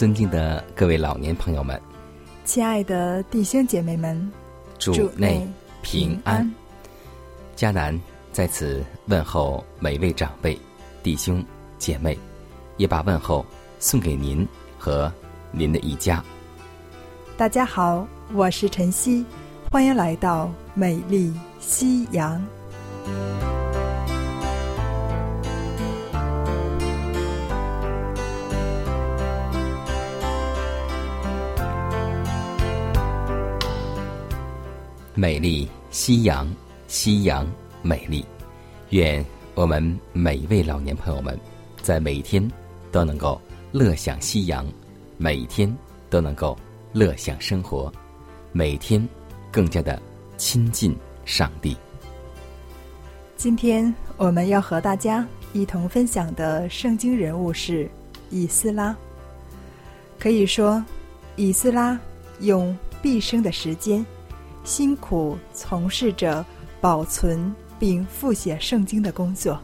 尊敬的各位老年朋友们，亲爱的弟兄姐妹们，主内平安。迦南在此问候每位长辈、弟兄姐妹，也把问候送给您和您的一家。大家好，我是晨曦，欢迎来到美丽夕阳。美丽夕阳，夕阳美丽。愿我们每一位老年朋友们，在每一天都能够乐享夕阳，每一天都能够乐享生活，每天更加的亲近上帝。今天我们要和大家一同分享的圣经人物是以斯拉。可以说，以斯拉用毕生的时间。辛苦从事着保存并复写圣经的工作，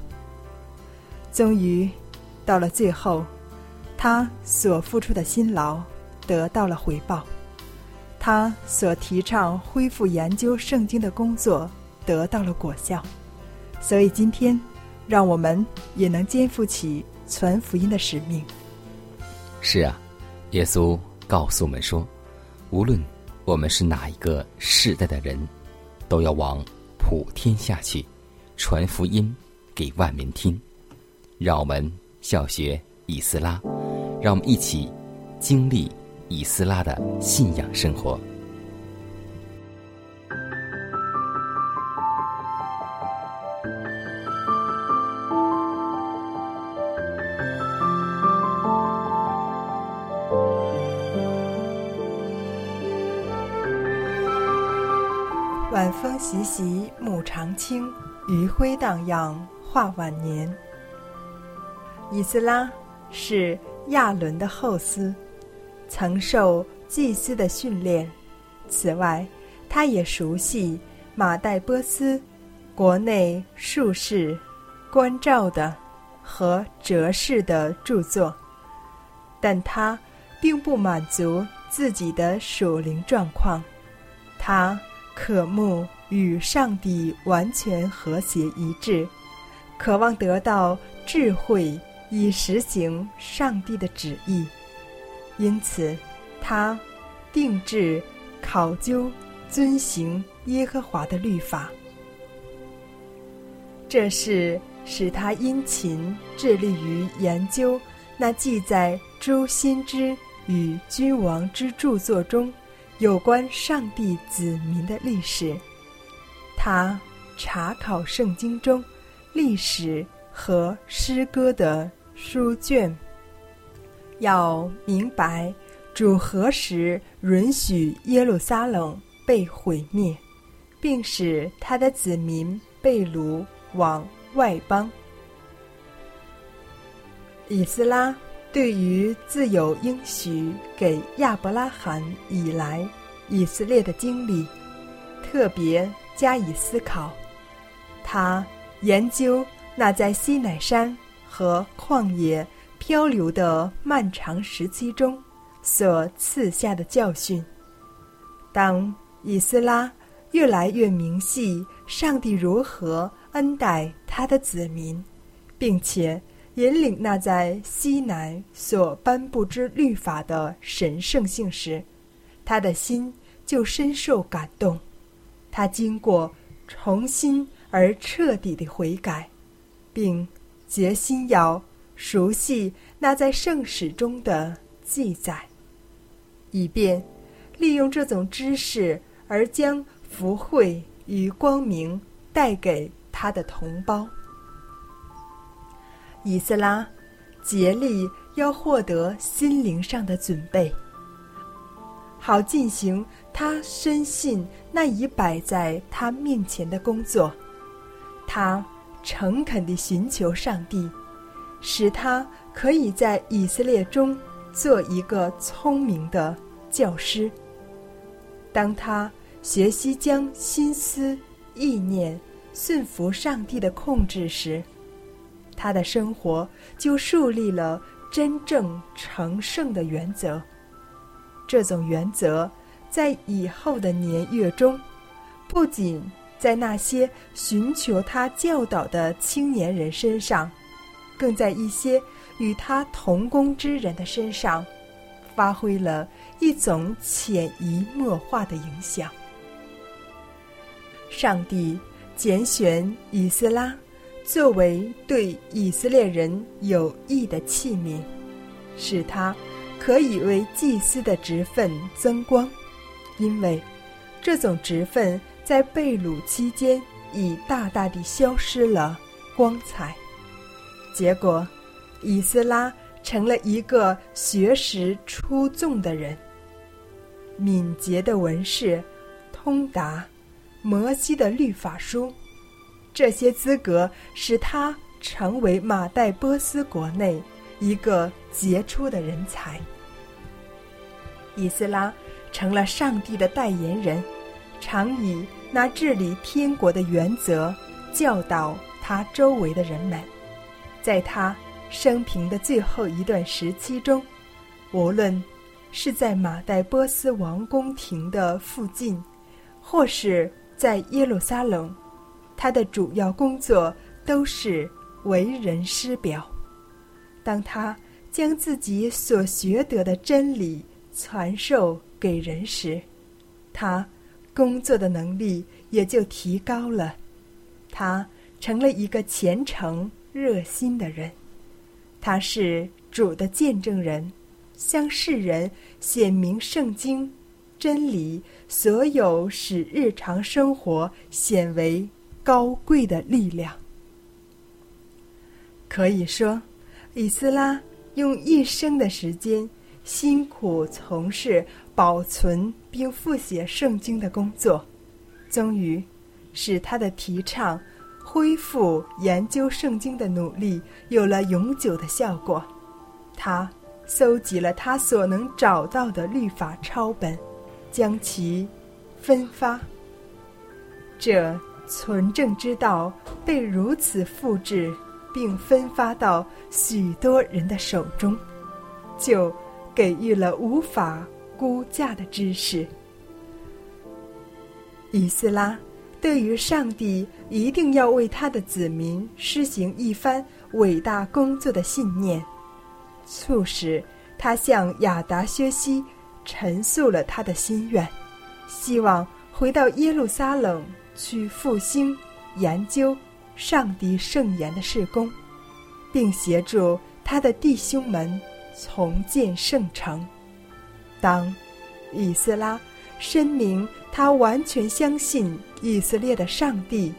终于到了最后，他所付出的辛劳得到了回报，他所提倡恢复研究圣经的工作得到了果效。所以今天，让我们也能肩负起传福音的使命。是啊，耶稣告诉我们说，无论。我们是哪一个世代的人，都要往普天下去，传福音给万民听。让我们效学以斯拉，让我们一起经历以斯拉的信仰生活。长青，余晖荡漾，画晚年。以斯拉是亚伦的后嗣，曾受祭司的训练。此外，他也熟悉马代波斯国内术士、关照的和哲士的著作，但他并不满足自己的属灵状况，他。渴慕与上帝完全和谐一致，渴望得到智慧以实行上帝的旨意，因此他定制考究遵行耶和华的律法。这是使他殷勤致力于研究那记在诸先知与君王之著作中。有关上帝子民的历史，他查考圣经中历史和诗歌的书卷，要明白主何时允许耶路撒冷被毁灭，并使他的子民被掳往外邦。以斯拉。对于自有应许给亚伯拉罕以来以色列的经历，特别加以思考。他研究那在西乃山和旷野漂流的漫长时期中所赐下的教训。当以斯拉越来越明细上帝如何恩待他的子民，并且。引领那在西南所颁布之律法的神圣性时，他的心就深受感动。他经过重新而彻底的悔改，并决心要熟悉那在圣史中的记载，以便利用这种知识而将福慧与光明带给他的同胞。以斯拉竭力要获得心灵上的准备。好进行他深信那已摆在他面前的工作，他诚恳地寻求上帝，使他可以在以色列中做一个聪明的教师。当他学习将心思意念顺服上帝的控制时，他的生活就树立了真正成圣的原则。这种原则，在以后的年月中，不仅在那些寻求他教导的青年人身上，更在一些与他同工之人的身上，发挥了一种潜移默化的影响。上帝拣选以斯拉作为对以色列人有益的器皿，使他。可以为祭司的职分增光，因为这种职分在被掳期间已大大地消失了光彩。结果，以斯拉成了一个学识出众的人，敏捷的文士，通达摩西的律法书，这些资格使他成为马代波斯国内一个杰出的人才。以斯拉成了上帝的代言人，常以那治理天国的原则教导他周围的人们。在他生平的最后一段时期中，无论是在马代波斯王宫廷的附近，或是在耶路撒冷，他的主要工作都是为人师表。当他将自己所学得的真理，传授给人时，他工作的能力也就提高了。他成了一个虔诚、热心的人。他是主的见证人，向世人显明圣经真理，所有使日常生活显为高贵的力量。可以说，以斯拉用一生的时间。辛苦从事保存并复写圣经的工作，终于使他的提倡恢复研究圣经的努力有了永久的效果。他搜集了他所能找到的律法抄本，将其分发。这存证之道被如此复制并分发到许多人的手中，就。给予了无法估价的知识。以斯拉对于上帝一定要为他的子民施行一番伟大工作的信念，促使他向亚达薛西陈述了他的心愿，希望回到耶路撒冷去复兴研究上帝圣言的事工，并协助他的弟兄们。重建圣城。当以斯拉声明他完全相信以色列的上帝，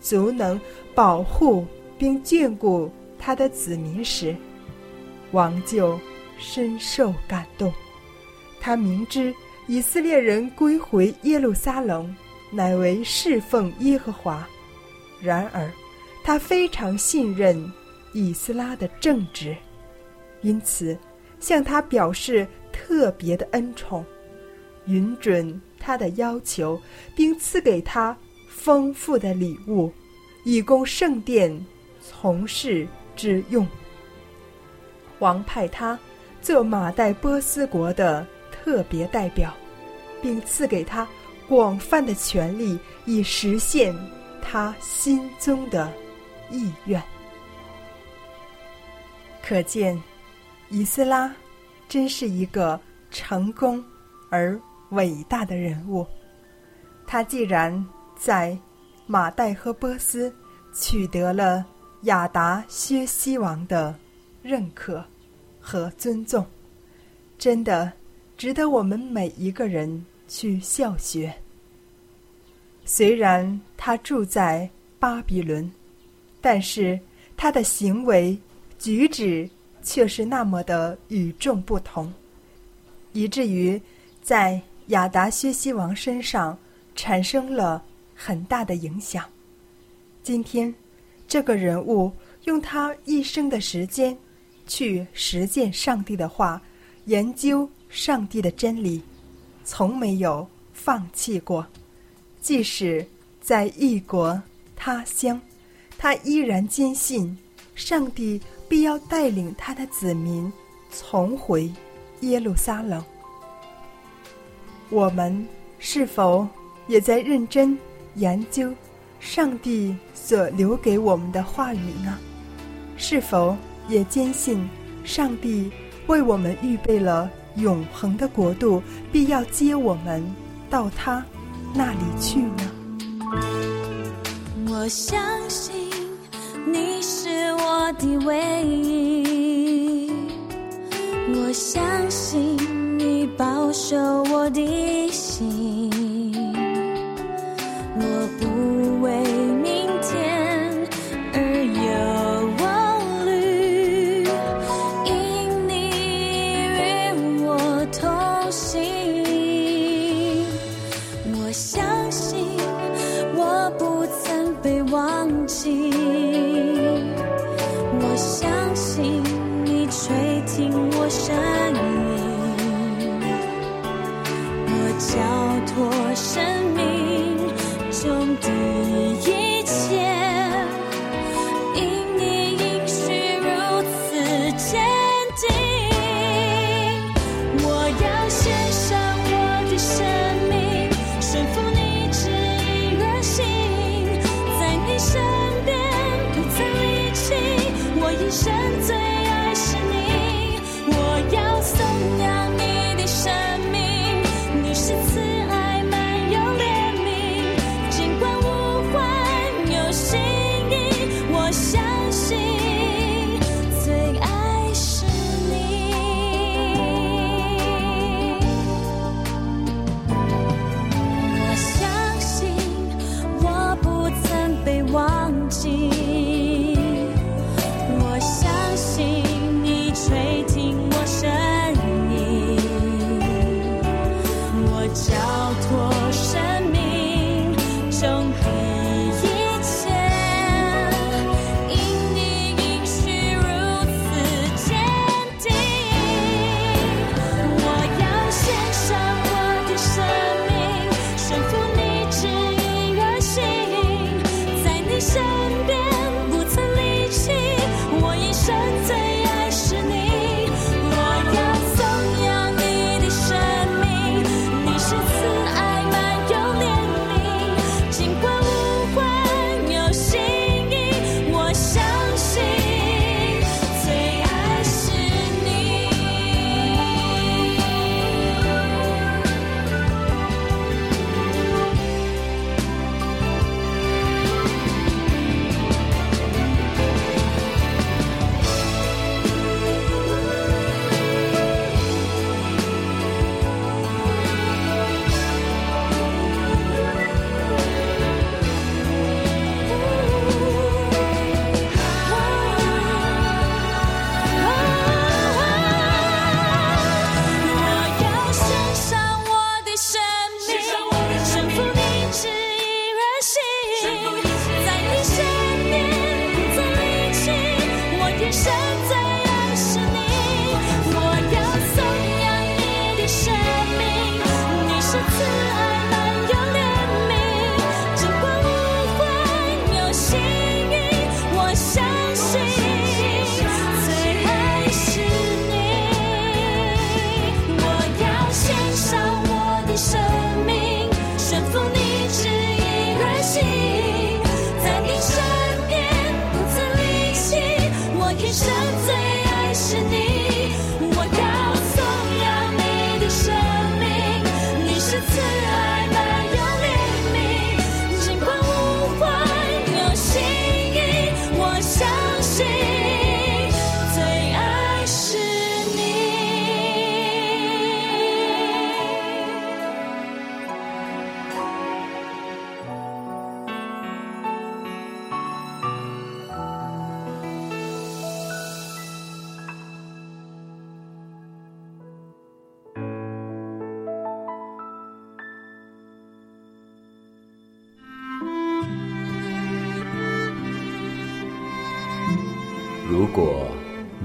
足能保护并眷顾他的子民时，王就深受感动。他明知以色列人归回耶路撒冷乃为侍奉耶和华，然而他非常信任以斯拉的正直。因此，向他表示特别的恩宠，允准他的要求，并赐给他丰富的礼物，以供圣殿从事之用。王派他做马代波斯国的特别代表，并赐给他广泛的权利，以实现他心中的意愿。可见，以斯拉真是一个成功而伟大的人物。他既然在马代和波斯取得了亚达薛西王的认可和尊重，真的值得我们每一个人去效学。虽然他住在巴比伦，但是他的行为举止却是那么的与众不同，以至于在亚达薛西王身上产生了很大的影响。今天，这个人物用他一生的时间去实践上帝的话，研究上帝的真理，从没有放弃过。即使在异国他乡，他依然坚信上帝必要带领他的子民重回耶路撒冷。我们是否也在认真研究上帝所留给我们的话语呢？是否也坚信上帝为我们预备了永恒的国度，必要接我们到他？那里去呢？我相信你是我的唯一，我相信你保守我的心，我不为。名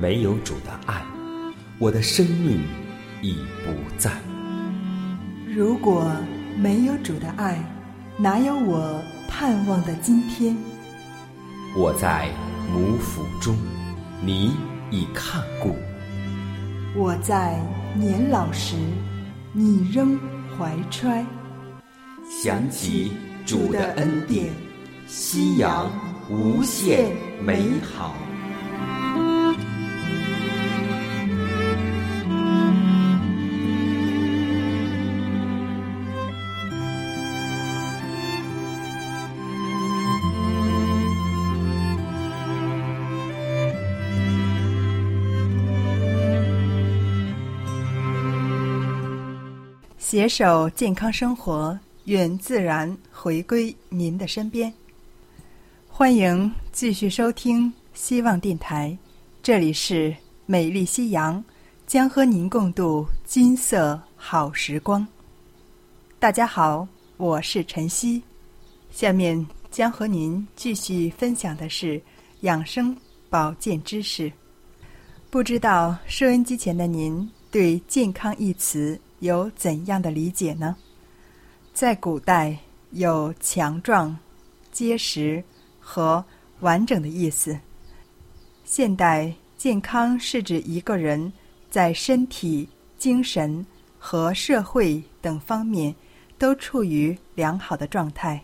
没有主的爱，我的生命已不在。如果没有主的爱，哪有我盼望的今天？我在母腹中，你已看顾；我在年老时，你仍怀揣。想起主的恩典，夕阳无限美好。携手健康生活，愿自然回归您的身边。欢迎继续收听希望电台，这里是美丽夕阳，将和您共度金色好时光。大家好，我是晨曦，下面将和您继续分享的是养生保健知识。不知道收音机前的您对“健康”一词。有怎样的理解呢？在古代有强壮、结实和完整的意思。现代健康是指一个人在身体、精神和社会等方面都处于良好的状态。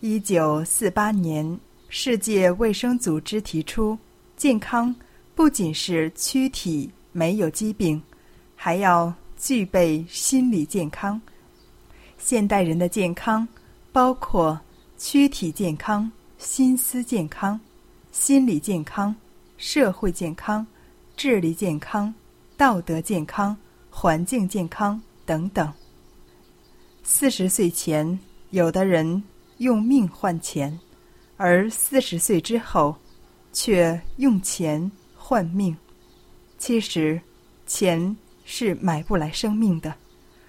一九四八年，世界卫生组织提出，健康不仅是躯体没有疾病，还要。具备心理健康。现代人的健康包括躯体健康、心思健康、心理健康、社会健康、智力健康、道德健康、环境健康等等。四十岁前，有的人用命换钱，而四十岁之后，却用钱换命。其实，钱。是买不来生命的，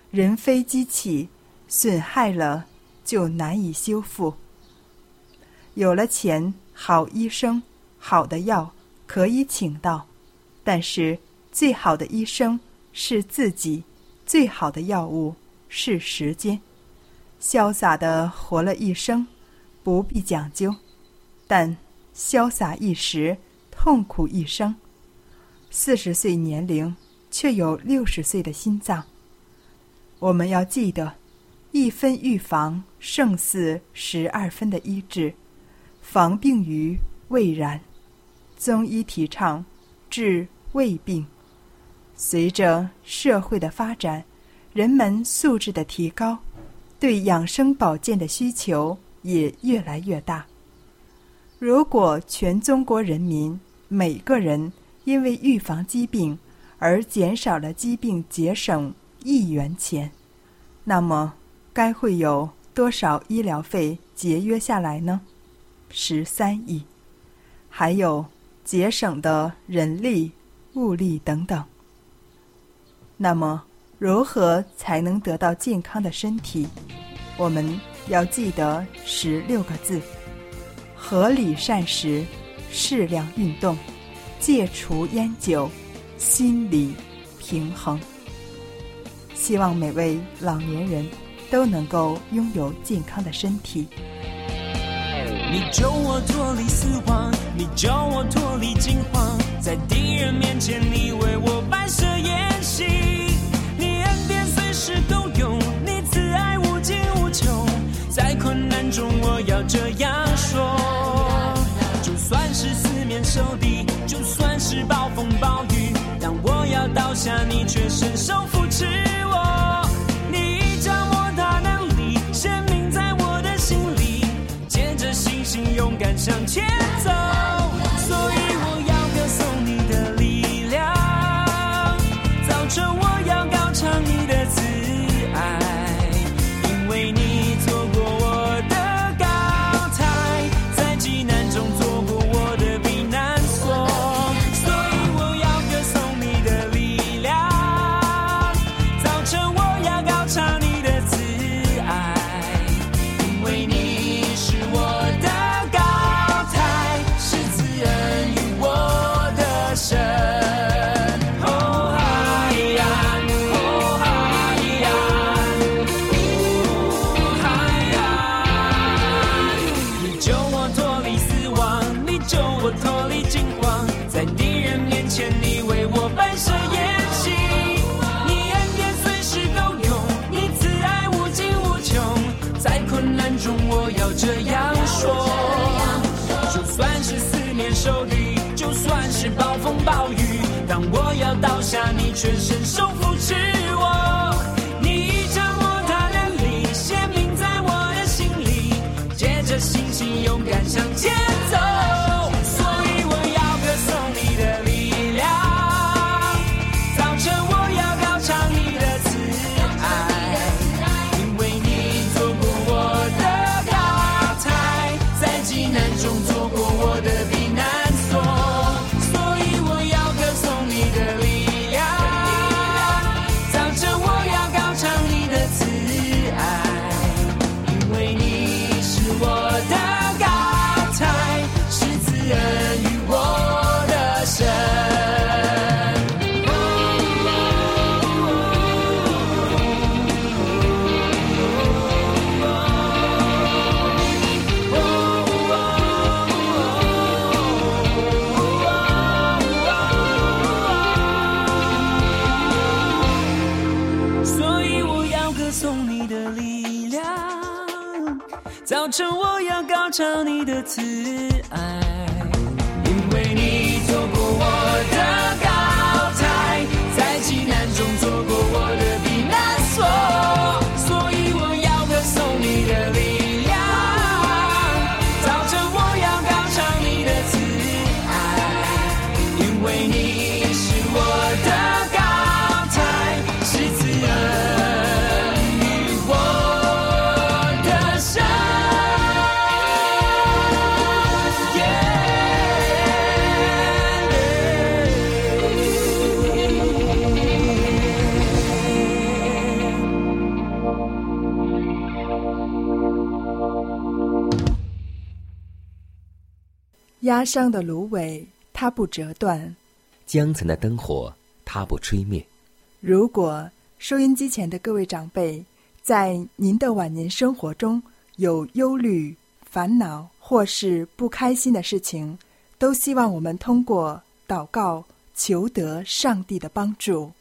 人非机器，损害了就难以修复。有了钱，好医生、好的药可以请到，但是最好的医生是自己，最好的药物是时间。潇洒的活了一生，不必讲究，但潇洒一时，痛苦一生。四十岁年龄。却有六十岁的心脏。我们要记得，一分预防胜似十二分的医治，防病于未然。中医提倡治未病。随着社会的发展，人们素质的提高，对养生保健的需求也越来越大。如果全中国人民每个人因为预防疾病，而减少了疾病节省一元钱，那么该会有多少医疗费节约下来呢？十三亿，还有节省的人力、物力等等。那么，如何才能得到健康的身体？我们要记得十六个字：合理膳食，适量运动，戒除烟酒。心理平衡，希望每位老年人都能够拥有健康的身体。你救我脱离死亡，你救我脱离惊慌，在敌人面前你为我摆设宴席，你恩典随时够用，你慈爱无尽无穷，在困难中我要这样下，你却伸手扶持我。你将我大能力显明在我的心里，借着星星勇敢向前下，你却伸手扶持。找你的慈压伤的芦苇，它不折断。江层的灯火，它不吹灭。如果收音机前的各位长辈，在您的晚年生活中有忧虑、烦恼或是不开心的事情，都希望我们通过祷告求得上帝的帮助。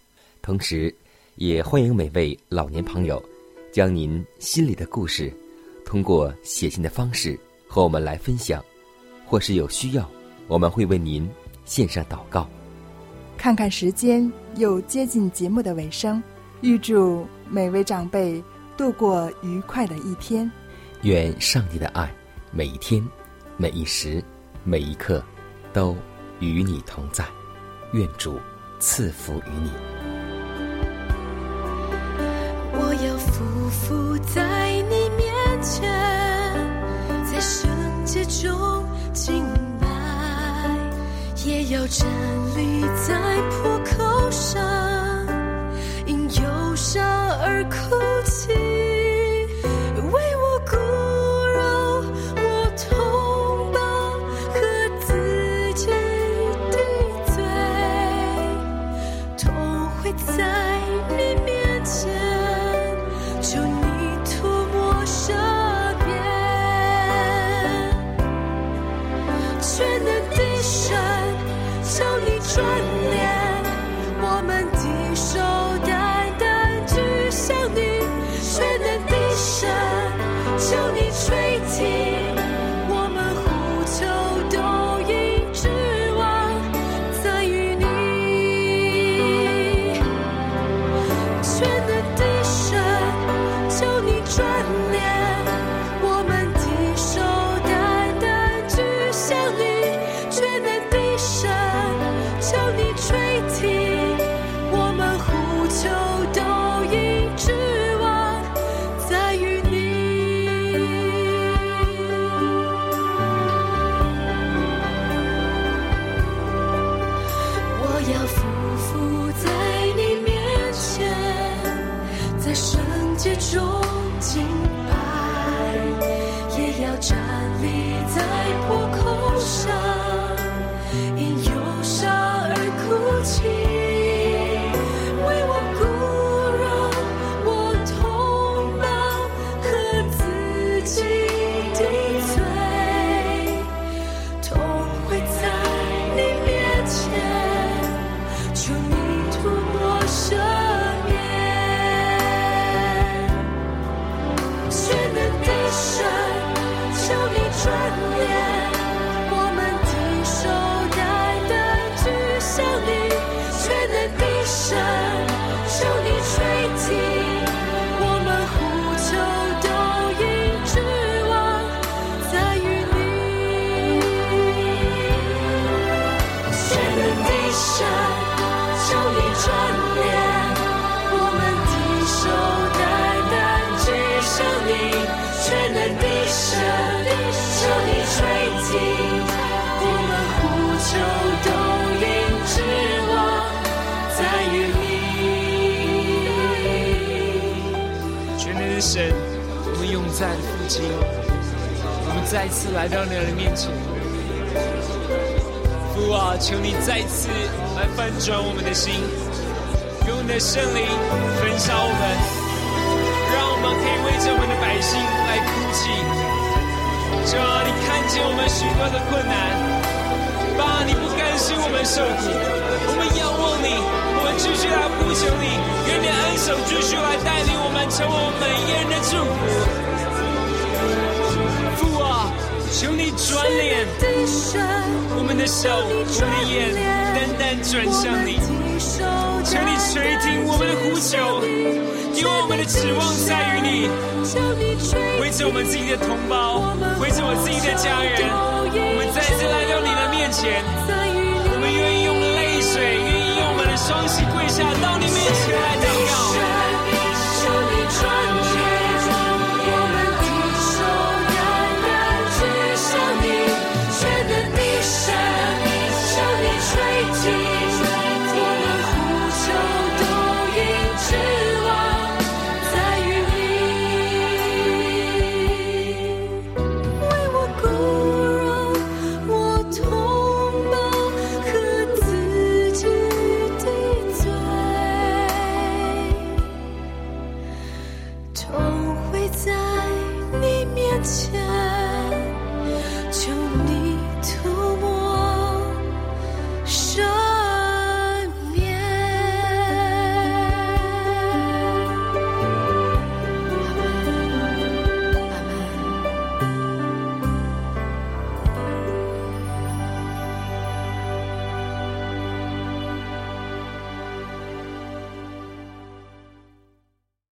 同时，也欢迎每位老年朋友，将您心里的故事，通过写信的方式和我们来分享，或是有需要，我们会为您献上祷告。看看时间，又接近节目的尾声，预祝每位长辈度过愉快的一天。愿上帝的爱每一天、每一时、每一刻都与你同在。愿主赐福于你。我要匍匐在清白，也要站立在破口上，因忧伤而哭泣，求再次来到你的面前。父啊，求你再次来翻转我们的心，用你的圣灵焚烧我们，让我们可以为着我们的百姓来哭泣。主啊，你看见我们许多的困难，爸，你不甘心我们受苦，我们仰望你，我们继续来呼求你，愿你的恩手继续来带领我们，成为我们每一个人的祝福。求你转脸，我们的手，我们的眼，单单转向你。求你垂听我们的呼求，因为我们的指望在于你。为着我们自己的同胞，为着我自己的家人，我们再次来到你的面前。我们愿意用泪水，愿意用我们的双膝跪下到你面前来。